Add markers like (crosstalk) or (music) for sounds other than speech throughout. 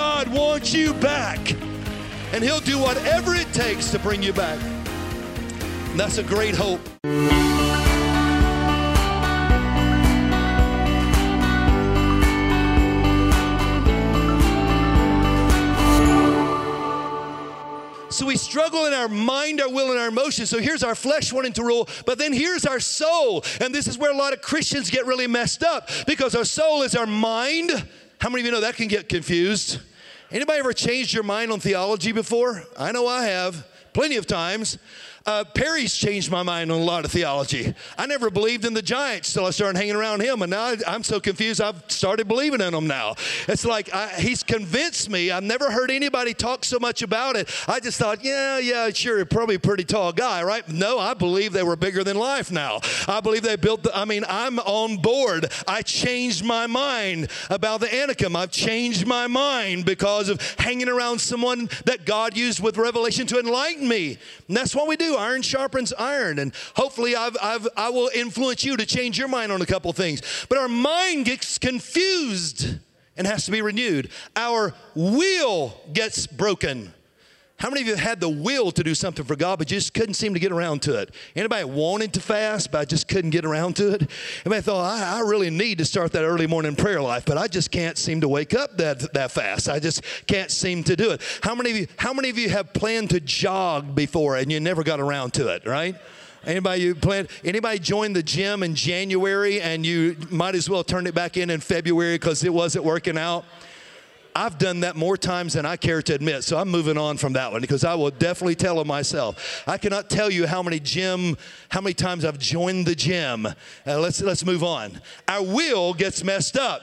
God wants you back. And He'll do whatever it takes to bring you back. And that's a great hope. So we struggle in our mind, our will, and our emotions. So here's our flesh wanting to rule, but then here's our soul. And this is where a lot of Christians get really messed up because our soul is our mind. How many of you know that can get confused? Anybody ever changed your mind on theology before? I know I have, plenty of times. Uh, Perry's changed my mind on a lot of theology. I never believed in the Giants till I started hanging around him, and now I, am so confused. I've started believing in them now. It's like I, he's convinced me. I've never heard anybody talk so much about it. I just thought, yeah, yeah, sure, probably a pretty tall guy, right? No, I believe they were bigger than life now. I believe they built. The, I mean, I'm on board. I changed my mind about the Anakim. I've changed my mind because of hanging around someone that God used with revelation to enlighten me. And that's what we do. Iron sharpens iron. And hopefully, I've, I've, I will influence you to change your mind on a couple things. But our mind gets confused and has to be renewed. Our will gets broken. How many of you had the will to do something for God, but just couldn't seem to get around to it? Anybody wanted to fast, but just couldn't get around to it? Anybody thought, I, I really need to start that early morning prayer life, but I just can't seem to wake up that, that fast. I just can't seem to do it. How many of you, how many of you have planned to jog before and you never got around to it, right? Anybody you plan? Anybody joined the gym in January and you might as well turn it back in in February because it wasn't working out? I've done that more times than I care to admit, so I'm moving on from that one because I will definitely tell of myself. I cannot tell you how many gym, how many times I've joined the gym. Uh, let's let's move on. Our will gets messed up.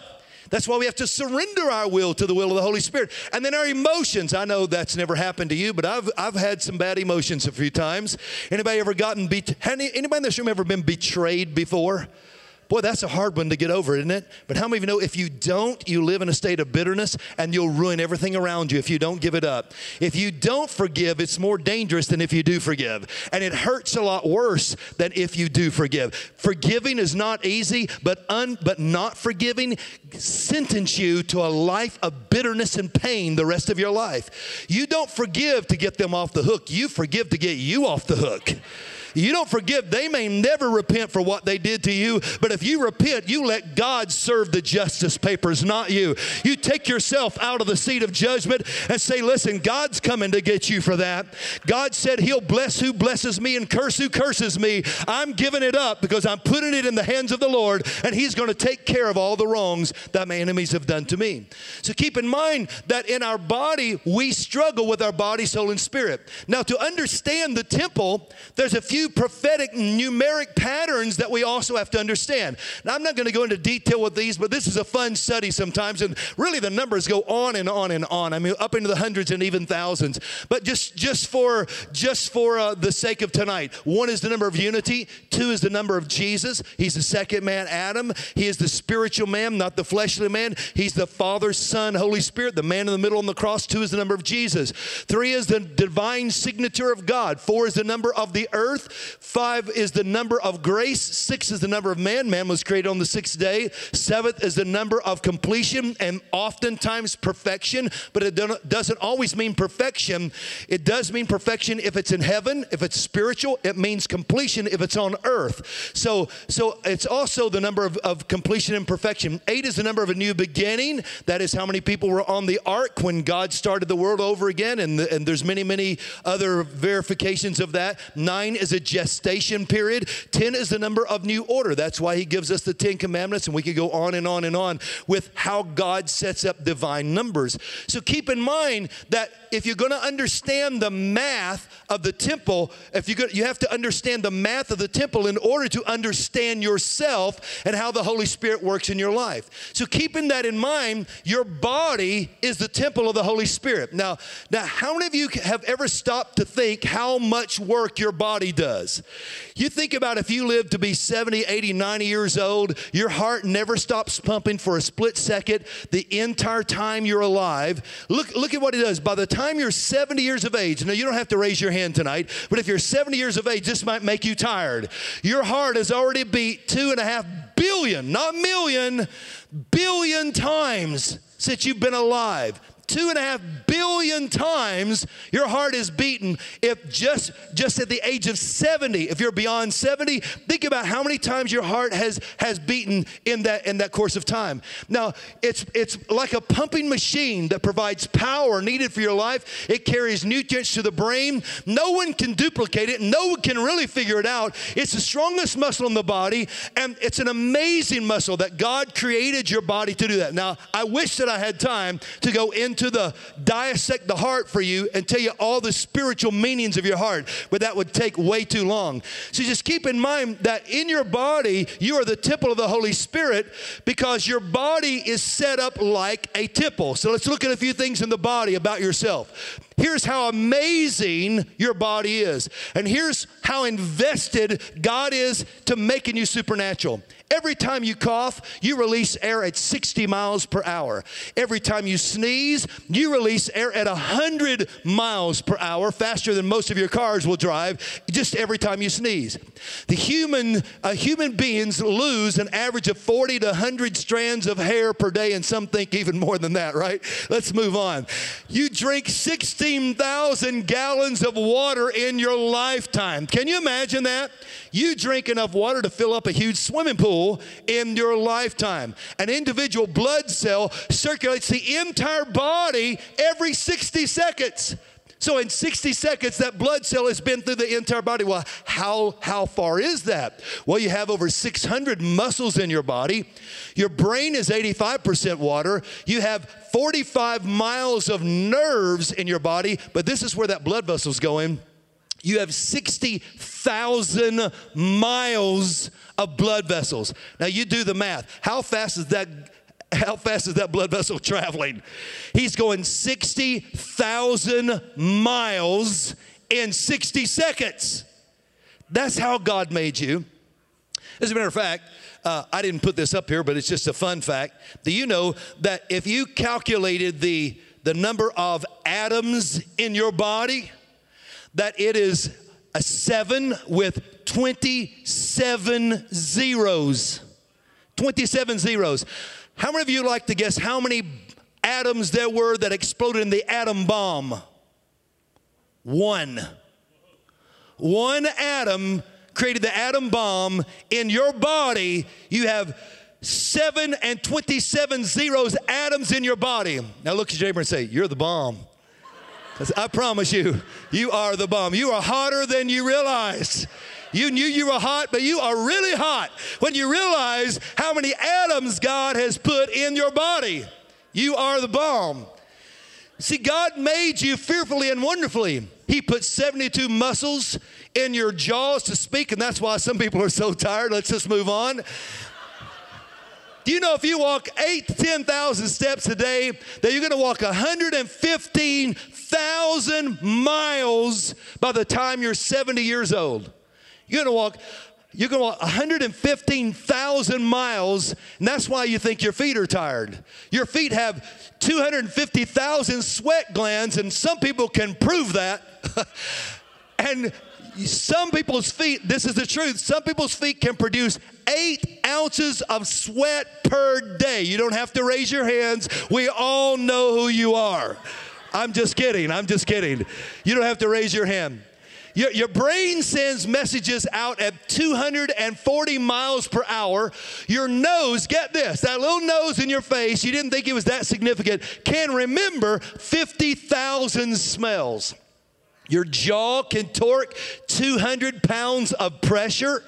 That's why we have to surrender our will to the will of the Holy Spirit. And then our emotions. I know that's never happened to you, but I've, I've had some bad emotions a few times. Anybody ever gotten, be- anybody in this room ever been betrayed before? Boy, that's a hard one to get over, isn't it? But how many of you know if you don't, you live in a state of bitterness and you'll ruin everything around you if you don't give it up? If you don't forgive, it's more dangerous than if you do forgive. And it hurts a lot worse than if you do forgive. Forgiving is not easy, but un, but not forgiving sentence you to a life of bitterness and pain the rest of your life. You don't forgive to get them off the hook. You forgive to get you off the hook. You don't forgive, they may never repent for what they did to you, but if you repent, you let God serve the justice papers, not you. You take yourself out of the seat of judgment and say, Listen, God's coming to get you for that. God said He'll bless who blesses me and curse who curses me. I'm giving it up because I'm putting it in the hands of the Lord, and He's going to take care of all the wrongs that my enemies have done to me. So keep in mind that in our body, we struggle with our body, soul, and spirit. Now, to understand the temple, there's a few prophetic numeric patterns that we also have to understand. Now, I'm not going to go into detail with these, but this is a fun study sometimes, and really the numbers go on and on and on. I mean, up into the hundreds and even thousands. But just just for just for uh, the sake of tonight, one is the number of unity. Two is the number of Jesus. He's the second man, Adam. He is the spiritual man, not the fleshly man. He's the Father, Son, Holy Spirit, the man in the middle on the cross. Two is the number of Jesus. Three is the divine signature of God. Four is the number of the earth. Five is the number of grace. Six is the number of man. Man was created on the sixth day. Seventh is the number of completion and oftentimes perfection, but it doesn't always mean perfection. It does mean perfection if it's in heaven, if it's spiritual. It means completion if it's on earth. So, so it's also the number of, of completion and perfection. Eight is the number of a new beginning. That is how many people were on the ark when God started the world over again. And, the, and there's many, many other verifications of that. Nine is a gestation period. 10 is the number of new order. That's why he gives us the 10 commandments, and we could go on and on and on with how God sets up divine numbers. So keep in mind that if you're going to understand the math of the temple, if you you have to understand the math of the temple in order to understand yourself and how the Holy Spirit works in your life. So keeping that in mind, your body is the temple of the Holy Spirit. Now, now how many of you have ever stopped to think how much work your body does? You think about if you live to be 70, 80, 90 years old, your heart never stops pumping for a split second the entire time you're alive. Look look at what it does. By the time you're 70 years of age, now you don't have to raise your hand tonight, but if you're 70 years of age, this might make you tired. Your heart has already beat two and a half billion, not million, billion times since you've been alive. Two and a half billion times your heart is beaten if just just at the age of 70 if you're beyond 70 think about how many times your heart has has beaten in that in that course of time. Now it's it's like a pumping machine that provides power needed for your life. It carries nutrients to the brain. No one can duplicate it. No one can really figure it out. It's the strongest muscle in the body and it's an amazing muscle that god created your body to do that. Now i wish that i had time to go into the dissect the heart for you and tell you all the spiritual meanings of your heart, but that would take way too long. So just keep in mind that in your body, you are the temple of the Holy Spirit because your body is set up like a temple. So let's look at a few things in the body about yourself. Here's how amazing your body is. And here's how invested God is to making you supernatural. Every time you cough, you release air at 60 miles per hour. Every time you sneeze, you release air at 100 miles per hour, faster than most of your cars will drive, just every time you sneeze. The human, uh, human beings lose an average of 40 to 100 strands of hair per day, and some think even more than that, right? Let's move on. You drink 16,000 gallons of water in your lifetime. Can you imagine that? You drink enough water to fill up a huge swimming pool in your lifetime. An individual blood cell circulates the entire body every 60 seconds. So in 60 seconds, that blood cell has been through the entire body. Well, how, how far is that? Well, you have over 600 muscles in your body. Your brain is 85% water. You have 45 miles of nerves in your body, but this is where that blood vessel's going. You have 60,000 miles of blood vessels. Now you do the math. How fast is that? How fast is that blood vessel traveling? He's going 60,000 miles in 60 seconds. That's how God made you. As a matter of fact, uh, I didn't put this up here, but it's just a fun fact. Do you know that if you calculated the, the number of atoms in your body, that it is a seven with 27 zeros. 27 zeros. How many of you like to guess how many atoms there were that exploded in the atom bomb? One. One atom created the atom bomb. In your body, you have seven and 27 zeros atoms in your body. Now look at your and say, You're the bomb. I promise you, you are the bomb. You are hotter than you realize. You knew you were hot, but you are really hot when you realize how many atoms God has put in your body. You are the bomb. See, God made you fearfully and wonderfully. He put 72 muscles in your jaws to speak, and that's why some people are so tired. Let's just move on. Do you know if you walk eight to 10,000 steps a day, that you're to walk 115,000 miles by the time you're 70 years old? You're going to walk you're going to walk 115,000 miles, and that's why you think your feet are tired. Your feet have 250,000 sweat glands, and some people can prove that. (laughs) and some people's feet, this is the truth, some people's feet can produce eight ounces of sweat per day. You don't have to raise your hands. We all know who you are. I'm just kidding. I'm just kidding. You don't have to raise your hand. Your, your, brain sends messages out at 240 miles per hour. Your nose, get this, that little nose in your face, you didn't think it was that significant, can remember 50,000 smells. Your jaw can torque 200 pounds of pressure.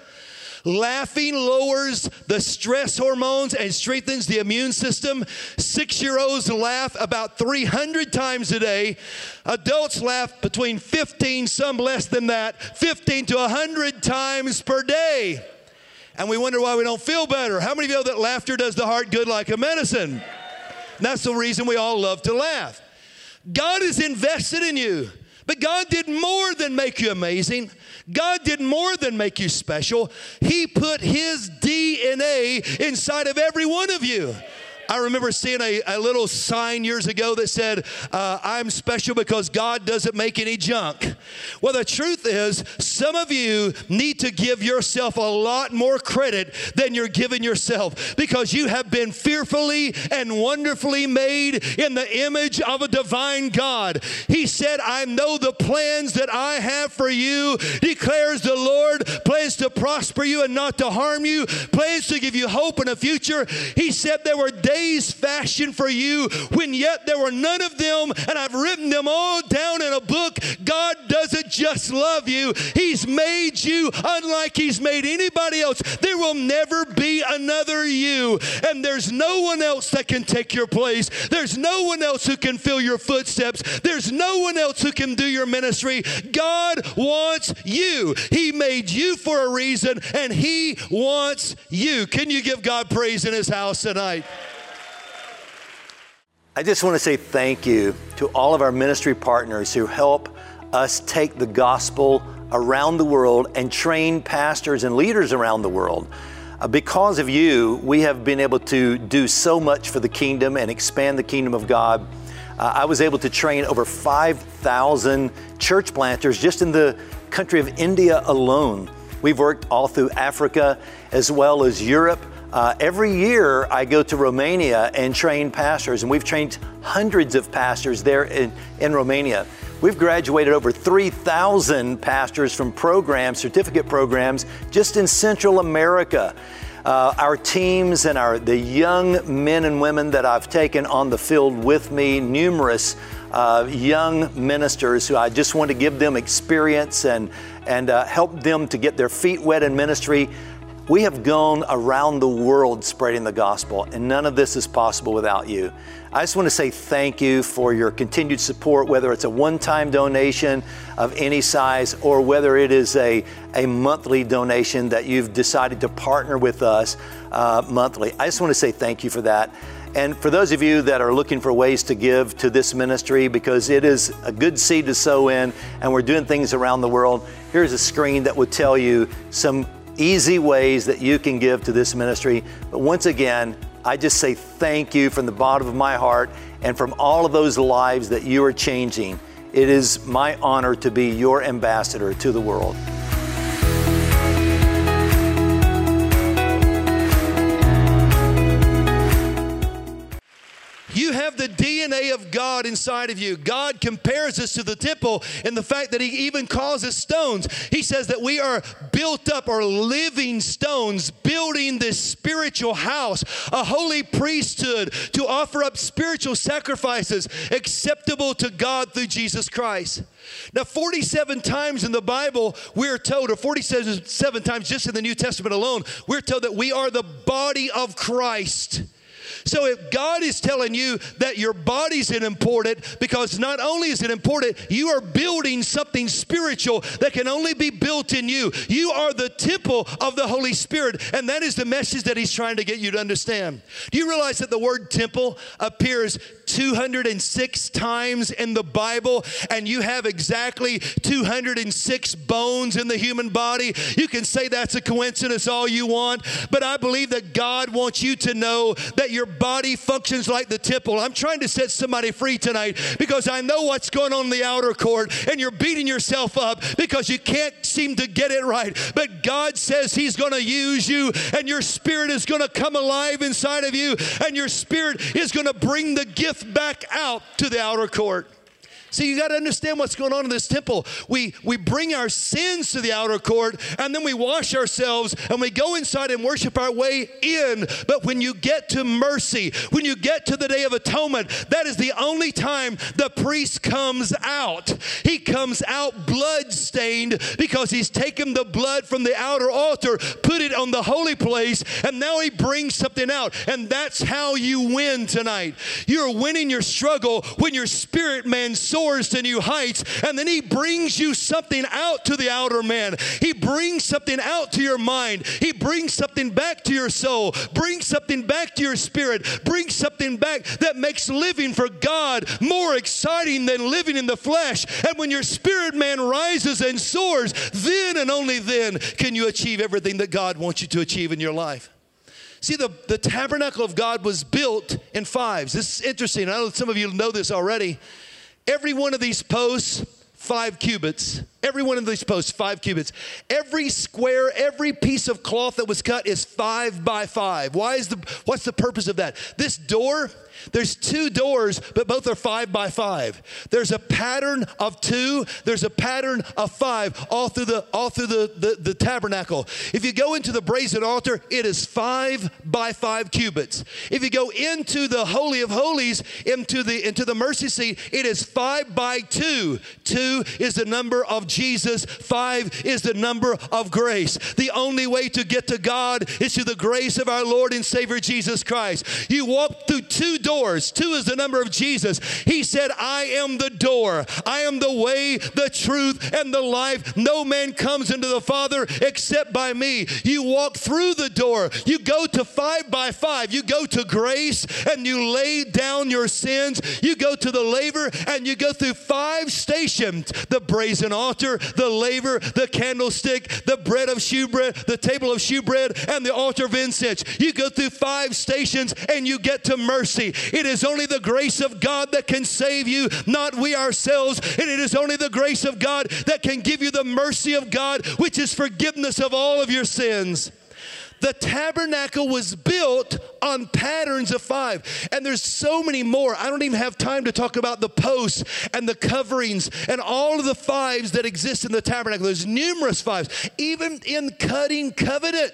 Laughing lowers the stress hormones and strengthens the immune system. Six year olds laugh about 300 times a day. Adults laugh between 15, some less than that, 15 to 100 times per day. And we wonder why we don't feel better. How many of you know that laughter does the heart good like a medicine? That's the reason we all love to laugh. God is invested in you. But God did more than make you amazing. God did more than make you special. He put His DNA inside of every one of you. I remember seeing a, a little sign years ago that said, uh, I'm special because God doesn't make any junk. Well, the truth is, some of you need to give yourself a lot more credit than you're giving yourself because you have been fearfully and wonderfully made in the image of a divine God. He said, I know the plans that I have for you, declares the Lord, plans to prosper you and not to harm you, plans to give you hope and a future. He said there were days fashioned for you when yet there were none of them, and I've written them all down in a book. God doesn't just love you, He's made you unlike He's made anybody else. There will never be another you, and there's no one else that can take your place. There's no one else who can fill your footsteps. There's no one else who can do your ministry. God wants you. He made you for a reason, and He wants you. Can you give God praise in His house tonight? I just want to say thank you to all of our ministry partners who help us take the gospel around the world and train pastors and leaders around the world. Uh, because of you, we have been able to do so much for the kingdom and expand the kingdom of God. Uh, I was able to train over 5,000 church planters just in the country of India alone. We've worked all through Africa as well as Europe. Uh, every year, I go to Romania and train pastors, and we've trained hundreds of pastors there in, in Romania. We've graduated over 3,000 pastors from programs, certificate programs, just in Central America. Uh, our teams and our the young men and women that I've taken on the field with me, numerous uh, young ministers who I just want to give them experience and and uh, help them to get their feet wet in ministry. We have gone around the world spreading the gospel, and none of this is possible without you. I just want to say thank you for your continued support, whether it's a one time donation of any size or whether it is a, a monthly donation that you've decided to partner with us uh, monthly. I just want to say thank you for that. And for those of you that are looking for ways to give to this ministry, because it is a good seed to sow in, and we're doing things around the world, here's a screen that would tell you some easy ways that you can give to this ministry. But once again, I just say thank you from the bottom of my heart and from all of those lives that you are changing. It is my honor to be your ambassador to the world. You have the DNA of God inside of you. God compares us to the temple in the fact that He even calls us stones. He says that we are built up or living stones, building this spiritual house, a holy priesthood to offer up spiritual sacrifices acceptable to God through Jesus Christ. Now, 47 times in the Bible, we're told, or 47 times just in the New Testament alone, we're told that we are the body of Christ. So if God is telling you that your body's important, because not only is it important, you are building something spiritual that can only be built in you. You are the temple of the Holy Spirit, and that is the message that He's trying to get you to understand. Do you realize that the word temple appears 206 times in the Bible, and you have exactly 206 bones in the human body? You can say that's a coincidence all you want, but I believe that God wants you to know that your body functions like the temple. I'm trying to set somebody free tonight because I know what's going on in the outer court and you're beating yourself up because you can't seem to get it right. But God says He's going to use you and your spirit is going to come alive inside of you and your spirit is going to bring the gift back out to the outer court. See, you got to understand what's going on in this temple. We, we bring our sins to the outer court and then we wash ourselves and we go inside and worship our way in. But when you get to mercy, when you get to the day of atonement, that is the only time the priest comes out. He comes out blood stained because he's taken the blood from the outer altar, put it on the holy place, and now he brings something out. And that's how you win tonight. You're winning your struggle when your spirit man to new heights, and then He brings you something out to the outer man. He brings something out to your mind. He brings something back to your soul, brings something back to your spirit, brings something back that makes living for God more exciting than living in the flesh. And when your spirit man rises and soars, then and only then can you achieve everything that God wants you to achieve in your life. See, the, the tabernacle of God was built in fives. This is interesting. I know some of you know this already. Every one of these posts, five cubits. Every one of these posts, five cubits. Every square, every piece of cloth that was cut is five by five. Why is the what's the purpose of that? This door there's two doors, but both are five by five. There's a pattern of two, there's a pattern of five all through the all through the, the, the tabernacle. If you go into the brazen altar, it is five by five cubits. If you go into the Holy of Holies, into the into the mercy seat, it is five by two. Two is the number of Jesus, five is the number of grace. The only way to get to God is through the grace of our Lord and Savior Jesus Christ. You walk through two doors doors. Two is the number of Jesus. He said, I am the door. I am the way, the truth, and the life. No man comes into the Father except by me. You walk through the door. You go to five by five. You go to grace and you lay down your sins. You go to the laver and you go through five stations the brazen altar, the laver, the candlestick, the bread of shewbread, the table of shewbread, and the altar of incense. You go through five stations and you get to mercy. It is only the grace of God that can save you, not we ourselves. And it is only the grace of God that can give you the mercy of God, which is forgiveness of all of your sins. The tabernacle was built on patterns of five. And there's so many more. I don't even have time to talk about the posts and the coverings and all of the fives that exist in the tabernacle. There's numerous fives, even in cutting covenant.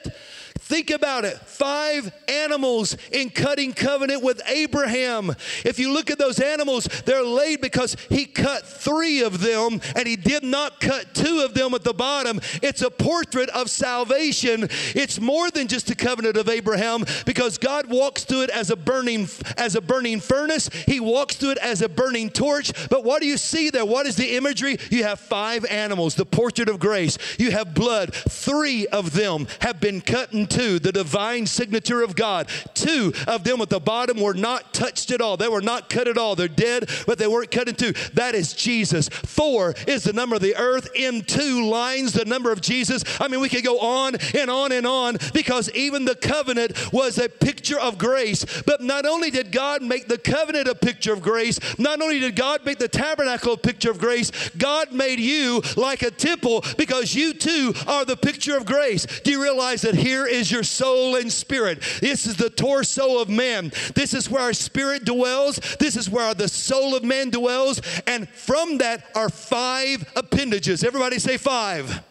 Think about it five animals in cutting covenant with Abraham. If you look at those animals, they're laid because he cut three of them and he did not cut two of them at the bottom. It's a portrait of salvation. It's more than just a covenant of Abraham because God walks through it as a burning as a burning furnace. He walks through it as a burning torch. But what do you see there? What is the imagery? You have five animals, the portrait of grace. You have blood. Three of them have been cut in two, the divine signature of God. Two of them at the bottom were not touched at all. They were not cut at all. They're dead, but they weren't cut in two. That is Jesus. Four is the number of the earth. In two lines, the number of Jesus. I mean, we could go on and on and on because even the covenant was a picture of grace. But not only did God make the covenant a picture of grace, not only did God make the tabernacle a picture of grace, God made you like a temple because you too are the picture of grace. Do you realize that here is your soul and spirit. This is the torso of man. This is where our spirit dwells. This is where the soul of man dwells. And from that are five appendages. Everybody say five.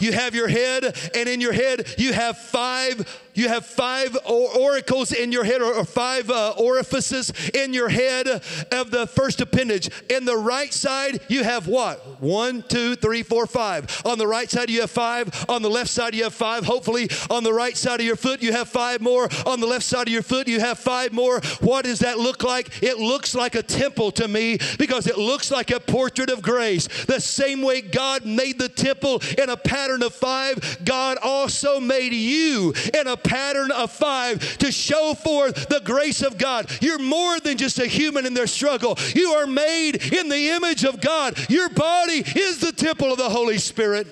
You have your head, and in your head, you have five you have five oracles in your head, or, five uh, orifices in your head of the first appendage. In the right side, you have what? One, two, three, four, five. On the right side, you have five. On the left side, you have five. Hopefully, on the right side of your foot, you have five more. On the left side of your foot, you have five more. What does that look like? It looks like a temple to me because it looks like a portrait of grace. The same way God made the temple in a pattern of five, God also made you in a pattern of five to show forth the grace of God. You're more than just a human in their struggle. You are made in the image of God. Your body is the temple of the Holy Spirit.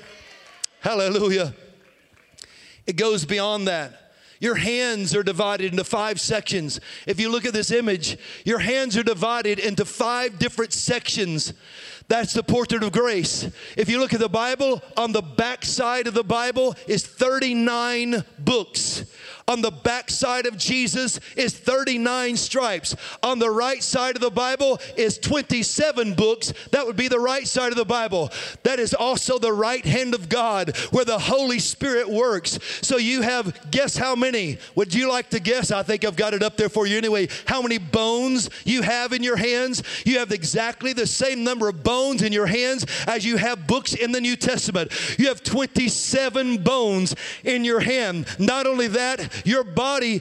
Hallelujah. It goes beyond that. Your hands are divided into five sections. If you look at this image, your hands are divided into five different sections. That's the portrait of grace. If you look at the Bible, on the back side of the Bible is 39 books. On the back side of Jesus is 39 stripes. On the right side of the Bible is 27 books. That would be the right side of the Bible. That is also the right hand of God where the Holy Spirit works. So you have, guess how many? Would you like to guess? I think I've got it up there for you anyway. How many bones you have in your hands? You have exactly the same number of bones in your hands as you have books in the New Testament. You have 27 bones in your hand. Not only that, your body,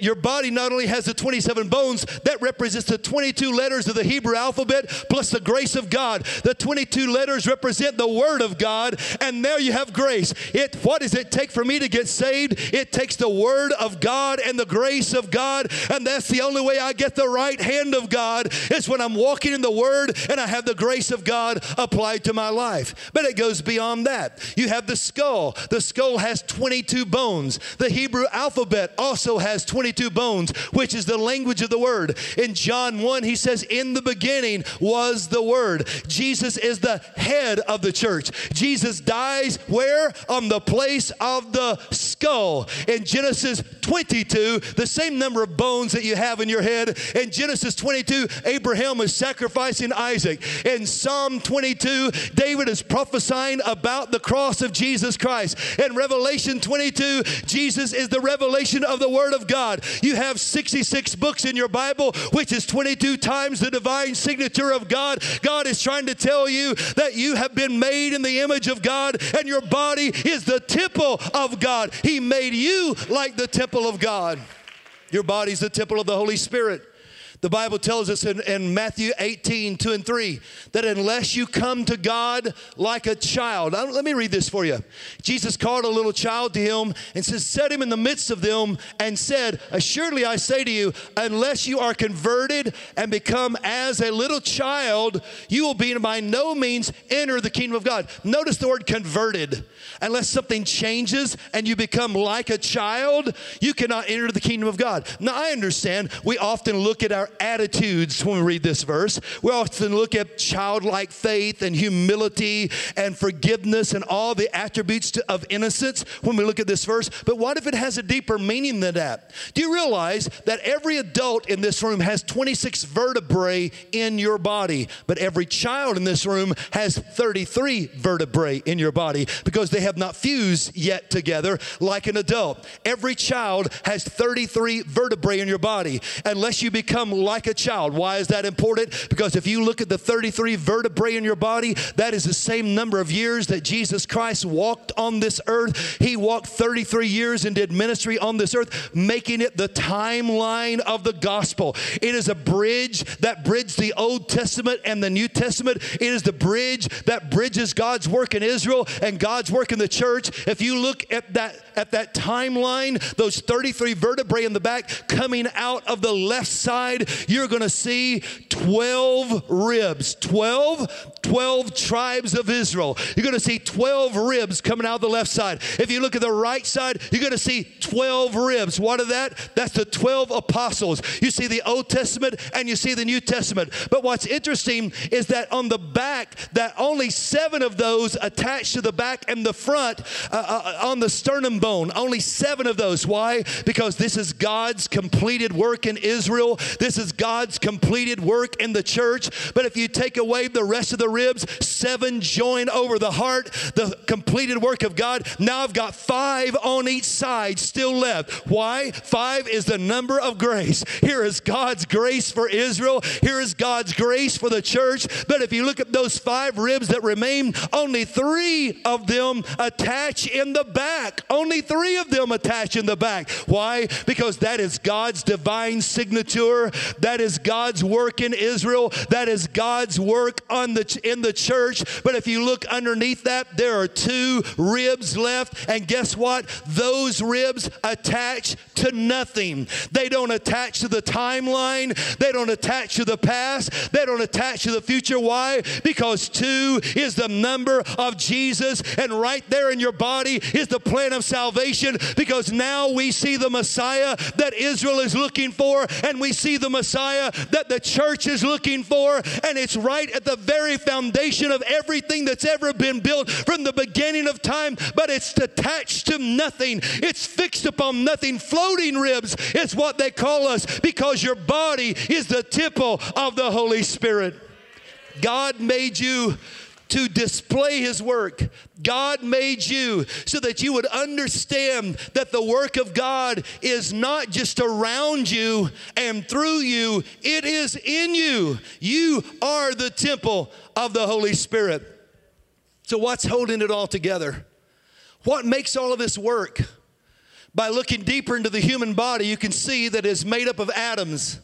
your body not only has the 27 bones, that represents the 22 letters of the Hebrew alphabet plus the grace of God. The 22 letters represent the Word of God, and there you have grace. It, what does it take for me to get saved? It takes the Word of God and the grace of God, and that's the only way I get the right hand of God is when I'm walking in the Word and I have the grace of God applied to my life. But it goes beyond that. You have the skull. The skull has 22 bones. The Hebrew alphabet alphabet also has 22 bones, which is the language of the word. In John 1, he says, In the beginning was the word. Jesus is the head of the church. Jesus dies where? On the place of the skull. In Genesis 22, the same number of bones that you have in your head. In Genesis 22, Abraham is sacrificing Isaac. In Psalm 22, David is prophesying about the cross of Jesus Christ. In Revelation 22, Jesus is the revelation of the Word of God. You have 66 books in your Bible, which is 22 times the divine signature of God. God is trying to tell you that you have been made in the image of God and your body is the temple of God. He made you like the temple of God. Your body's the temple of the Holy Spirit. The Bible tells us in, in, Matthew 18, 2 and 3, that unless you come to God like a child, let me read this for you. Jesus called a little child to him and says, Set him in the midst of them and said, Assuredly I say to you, unless you are converted and become as a little child, you will be by no means enter the kingdom of God. Notice the word converted. Unless something changes and you become like a child, you cannot enter the kingdom of God. Now, I understand we often look at our attitudes when we read this verse. We often look at childlike faith and humility and forgiveness and all the attributes to, of innocence when we look at this verse. But what if it has a deeper meaning than that? Do you realize that every adult in this room has 26 vertebrae in your body, but every child in this room has 33 vertebrae in your body because they have not fused yet together like an adult. Every child has 33 vertebrae in your body unless you become like a child. Why is that important? Because if you look at the 33 vertebrae in your body, that is the same number of years that Jesus Christ walked on this earth. He walked 33 years and did ministry on this earth, making it the timeline of the gospel. It is a bridge that bridges the Old Testament and the New Testament. It is the bridge that bridges God's work in Israel and God's work in the church. If you look at that at that timeline, those 33 vertebrae in the back coming out of the left side, you're going to see 12 ribs. 12, 12 tribes of Israel. You're going to see 12 ribs coming out of the left side. If you look at the right side, you're going to see 12 ribs. What are that? That's the 12 apostles. You see the Old Testament and you see the New Testament. But what's interesting is that on the back, that only seven of those attached to the back and the front uh, uh, on the sternum bone. Only seven of those. Why? Because this is God's completed work in Israel. This is God's completed work in the church. But if you take away the rest of the ribs, seven join over the heart, the completed work of God. Now I've got five on each side still left. Why? Five is the number of grace. Here is God's grace for Israel. Here is God's grace for the church. But if you look at those five ribs that remain, only three of them attach in the back. Only three of them attach in the back. Why? Because that is God's divine signature. That is God's work in Israel. That is God's work on the in the church. But if you look underneath that, there are two ribs left. And guess what? Those ribs attach to nothing. They don't attach to the timeline. They don't attach to the past. They don't attach to the future. Why? Because two is the number of Jesus. And right there in your body is the plan of salvation because now we see the Messiah that Israel is looking for and we see the Messiah that the church is looking for. And it's right at the very foundation of everything that's ever been built from the beginning of time, but it's attached to nothing. It's fixed upon nothing. Floating ribs is what they call us because your body is the temple of the Holy Spirit. God made you to display His work. God made you so that you would understand that the work of God is not just around you and through you, it is in you. You are the temple of the Holy Spirit. So, what's holding it all together? What makes all of this work? By looking deeper into the human body, you can see that it's made up of atoms.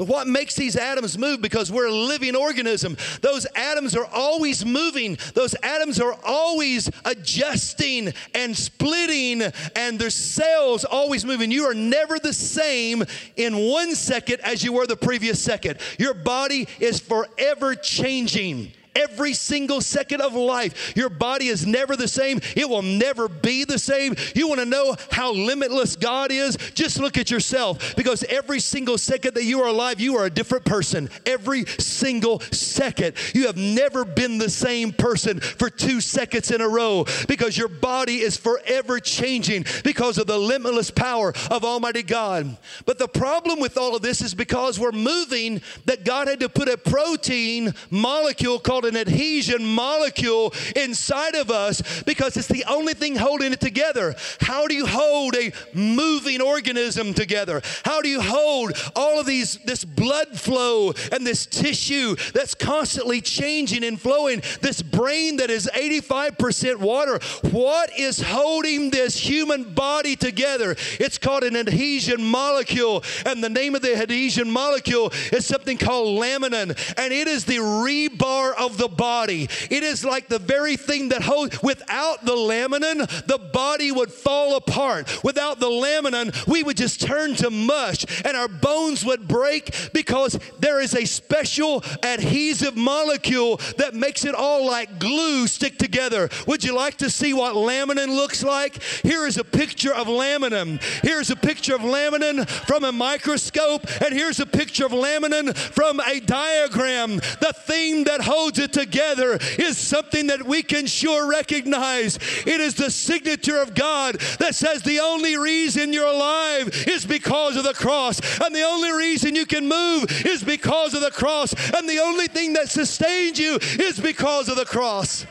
But what makes these atoms move? Because we're a living organism. Those atoms are always moving, those atoms are always adjusting and splitting, and their cells always moving. You are never the same in one second as you were the previous second. Your body is forever changing every single second of life. Your body is never the same, it will never be the same. You want to know how limitless God is? Just look at yourself because every single second that you are alive, you are a different person. Every single second. You have never been the same person for two seconds in a row because your body is forever changing because of the limitless power of Almighty God. But the problem with all of this is because we're moving that God had to put a protein molecule called an adhesion molecule inside of us because it's the only thing holding it together. How do you hold a moving organism together? How do you hold all of these this blood flow and this tissue that's constantly changing and flowing, this brain that is 85% water? What is holding this human body together? It's called an adhesion molecule, and the name of the adhesion molecule is something called laminin, and it is the rebar of the body. It is like the very thing that holds, without the laminin, the body would fall apart. Without the laminin, we would just turn to mush and our bones would break because there is a special adhesive molecule that makes it all like glue stick together. Would you like to see what laminin looks like? Here is a picture of laminin. Here's a picture of laminin from a microscope, and here's a picture of laminin from a diagram. The thing that holds it together is something that we can sure recognize. It is the signature of God that says the only reason you're alive is because of the cross, and the only reason you can move is because of the cross, and the only thing that sustains you is because of the cross.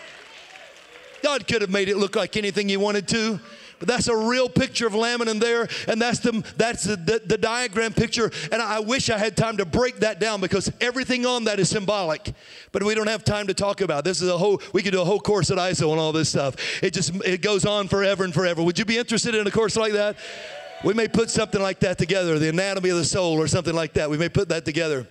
God could have made it look like anything He wanted to. But that's a real picture of laminin there, and that's the that's the, the, the, diagram picture. And I wish I had time to break that down because everything on that is symbolic. But we don't have time to talk about. This is a whole we could do a whole course at ISO on all this stuff. It just it goes on forever and forever. Would you be interested in a course like that? We may put something like that together, the anatomy of the soul or something like that. We may put that together.